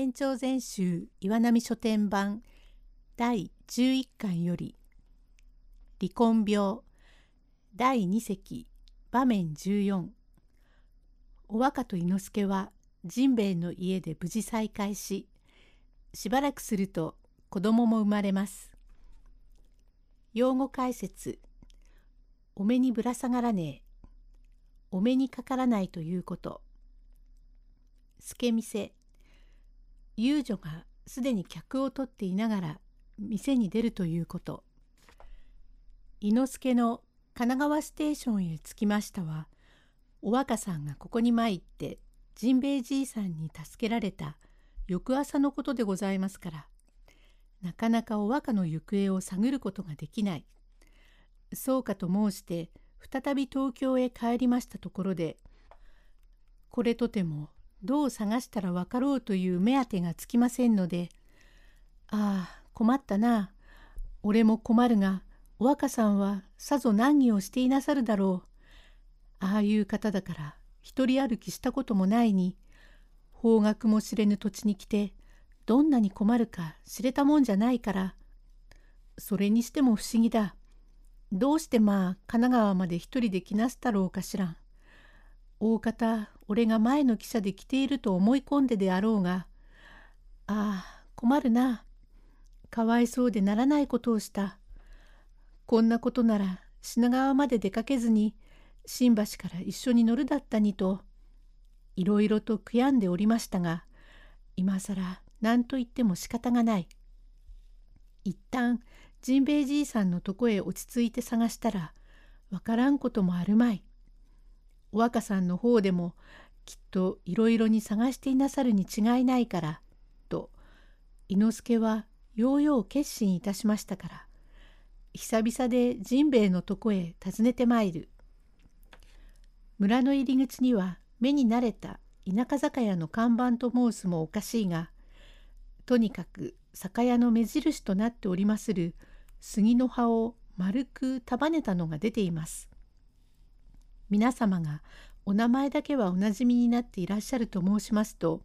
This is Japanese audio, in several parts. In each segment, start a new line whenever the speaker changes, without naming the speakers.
天長全集岩波書店版第11巻より離婚病。第2席場面14お若と伊之助は甚兵衛の家で無事再会ししばらくすると子供も生まれます。用語解説。お目にぶら下がらねえ。お目にかからないということ。助店遊女がすでに客を取っていながら店に出るということ。伊之助の神奈川ステーションへ着きましたはお若さんがここに参って甚兵衛じいさんに助けられた翌朝のことでございますから。なかなかお若の行方を探ることができない。そうかと申して再び東京へ帰りましたところでこれとてもどう探したら分かろうという目当てがつきませんのでああ困ったな。俺も困るがお若さんはさぞ難儀をしていなさるだろう。ああいう方だから一人歩きしたこともないに方角も知れぬ土地に来てどんなに困るか知れたもんじゃないから。それにしても不思議だ。どうしてまあ神奈川まで一人で来なすたろうかしらん。大方俺が前の汽車で来ていると思い込んでであろうがああ困るな。かわいそうでならないことをした。こんなことなら品川まで出かけずに新橋から一緒に乗るだったにといろいろと悔やんでおりましたが今更何と言っても仕方がない。一旦甚兵衛じいさんのとこへ落ち着いて探したらわからんこともあるまい。お若さんの方でもきっといろいろに探していなさるに違いないから、と、伊之助はようよう決心いたしましたから、久々で甚兵衛のとこへ訪ねてまいる。村の入り口には目に慣れた田舎酒屋の看板と申すもおかしいが、とにかく酒屋の目印となっておりまする杉の葉を丸く束ねたのが出ています。皆様がお名前だけはおなじみになっていらっしゃると申しますと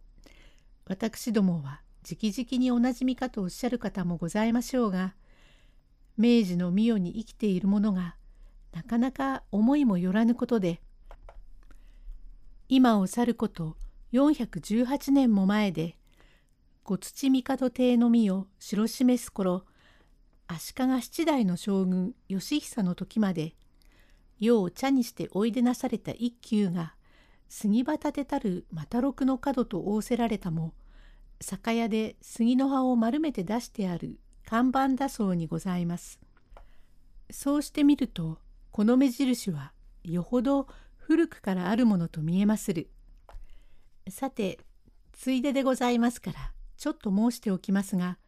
私どもは直々におなじみかとおっしゃる方もございましょうが明治の御代に生きている者がなかなか思いもよらぬことで今を去ること418年も前で小土帝邸の御を白示す頃足利七代の将軍義久の時まで世を茶にしておいでなされた一休が杉葉立てたる又六の角と仰せられたも酒屋で杉の葉を丸めて出してある看板だそうにございます。そうしてみるとこの目印はよほど古くからあるものと見えまする。さてついででございますからちょっと申しておきますが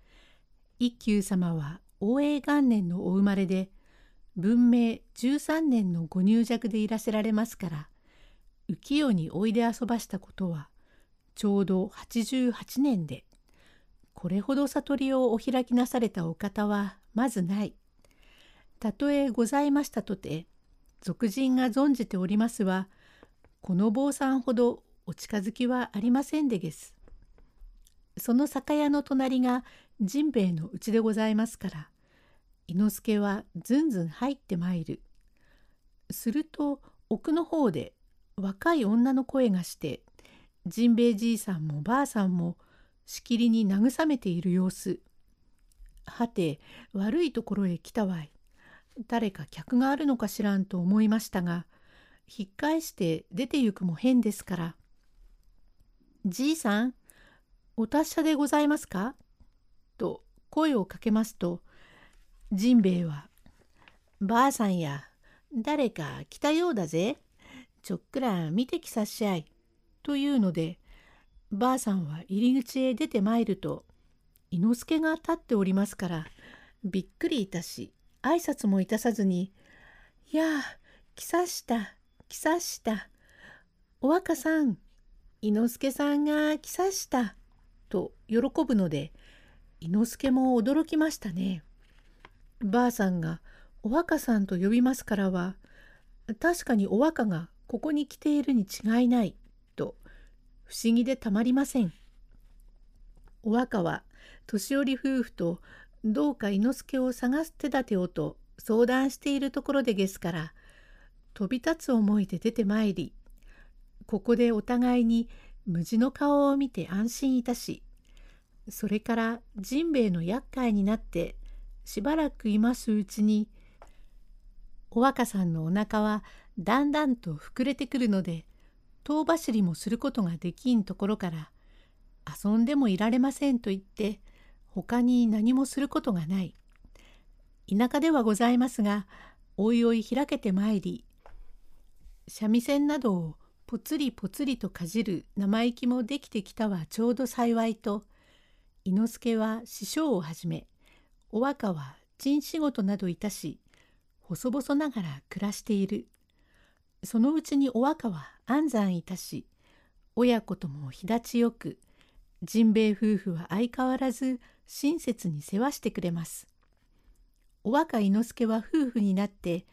一休様は応永元年のお生まれで文明13年のご入弱でいらせられますから浮世においで遊ばしたことはちょうど88年でこれほど悟りをお開きなされたお方はまずない。たとえございましたとて俗人が存じておりますはこの坊さんほどお近づきはありませんでげす。その酒屋の隣が甚兵衛のうちでございますから伊之助はずんずん入ってまいる。すると奥の方で若い女の声がして甚兵衛じいさんもばあさんもしきりに慰めている様子。はて悪いところへ来たわい。誰か客があるのかしらんと思いましたが引っ返して出て行くも変ですから。じいさんお達者でございますか?」と声をかけますと甚兵衛は「ばあさんや誰か来たようだぜ。ちょっくら見てきさっしゃい」というのでばあさんは入り口へ出てまいると伊之助が立っておりますからびっくりいたし挨拶もいたさずに「やあ来さした来さした。お若さん伊之助さんが来さした」と喜ぶので伊之助も驚きましたね。ばあさんがお若さんと呼びますからは確かにお若がここに来ているに違いないと不思議でたまりません。お若は年寄り夫婦とどうか伊之助を探す手立てをと相談しているところでですから飛び立つ思いで出てまいりここでお互いに無事の顔を見て安心いたしそれからジンベエの厄介になってしばらくいますうちにお若さんのお腹はだんだんと膨れてくるので遠走りもすることができんところから遊んでもいられませんと言って他に何もすることがない。田舎ではございますがおいおい開けてまいり三味線などをぽつりぽつりとかじる生意気もできてきたはちょうど幸いと伊之助は師匠をはじめお若は賃仕事などいたし細々ながら暮らしているそのうちにお若は安産いたし親子とも日立ちよくジンベエ夫婦は相変わらず親切に世話してくれます。お若伊之助は夫婦になって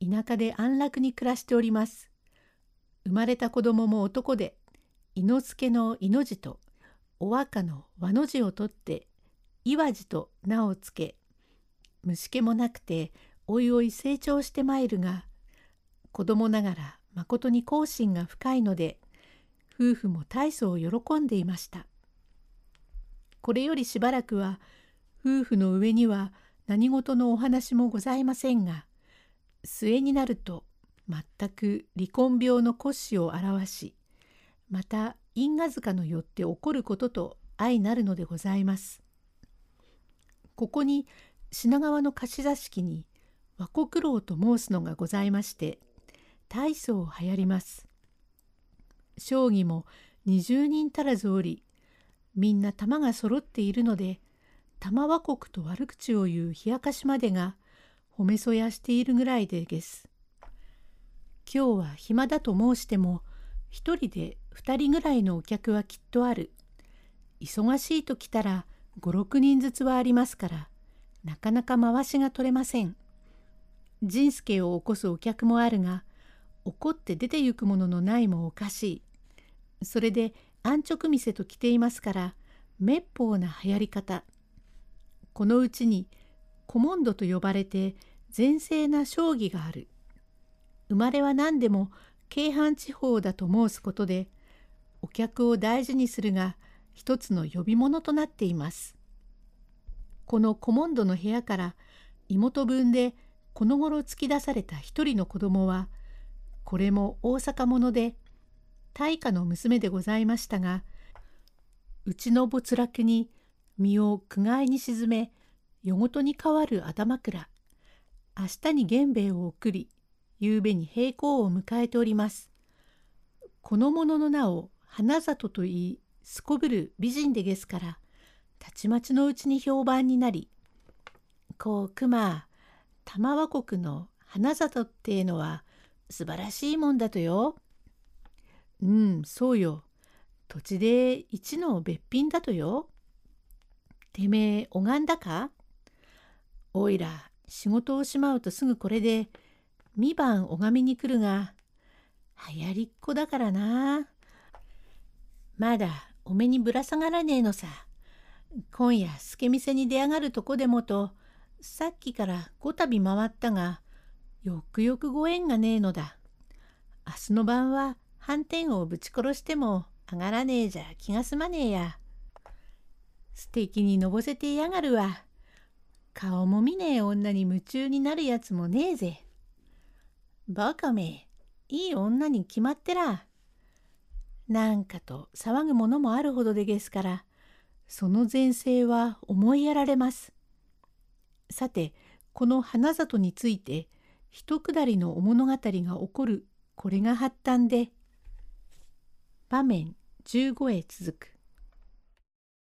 田舎で安楽に暮らしております。生まれた子供も男で伊之助の伊の字とお若の和の字を取って岩字と名をつけ虫気もなくておいおい成長してまいるが子供ながらまことに後心が深いので夫婦も大層喜んでいました。これよりしばらくは夫婦の上には何事のお話もございませんが末になると全く離婚病の骨子を表しまた因果塚のよって起こることと相なるのでございます。ここに品川の貸し座敷に和国楼と申すのがございまして大層流行ります。将棋も20人足らずおりみんな玉が揃っているので玉和国と悪口を言う冷やかしまでが褒めそやしているぐらいでげす。今日は暇だと申しても一人で二人ぐらいのお客はきっとある。忙しいと来たら五六人ずつはありますからなかなか回しが取れません。仁助を起こすお客もあるが怒って出て行くもののないもおかしい。それで安直店と来ていますから滅法な流行り方。このうちに古文土と呼ばれて前世な将棋がある。生まれは何でも京阪地方だと申すことでお客を大事にするが一つの呼び物となっています。この古文土の部屋から妹分でこの頃突き出された一人の子供はこれも大阪者で大家の娘でございましたがうちの没落に身を苦界に沈め夜ごとに変わる頭枕明日に源兵衛を送り夕べに平行を迎えております。この者の名を花里と言いすこぶる美人でですからたちまちのうちに評判になりこう熊玉和国の花里っていうのは素晴らしいもんだとよ。うん、そうよ。土地で一の別品だとよ。てめえ、拝んだか？おいら、仕事をしまうとすぐこれで、三晩拝みに来るが、流行りっ子だからな。まだお目にぶら下がらねえのさ。今夜、助店に出上がるとこでもと、さっきからごたび回ったが、よくよくご縁がねえのだ。明日の晩は斑点をぶち殺しても上がらねえじゃ気が済まねえや。素敵にのぼせてやがるわ。顔も見ねえ女に夢中になるやつもねえぜ。バカめ、いい女に決まってら。なんかと騒ぐものもあるほどでげすから、その前世は思いやられます。さて、この花里について、一くだりのお物語が起こるこれが発端で場面15へ続く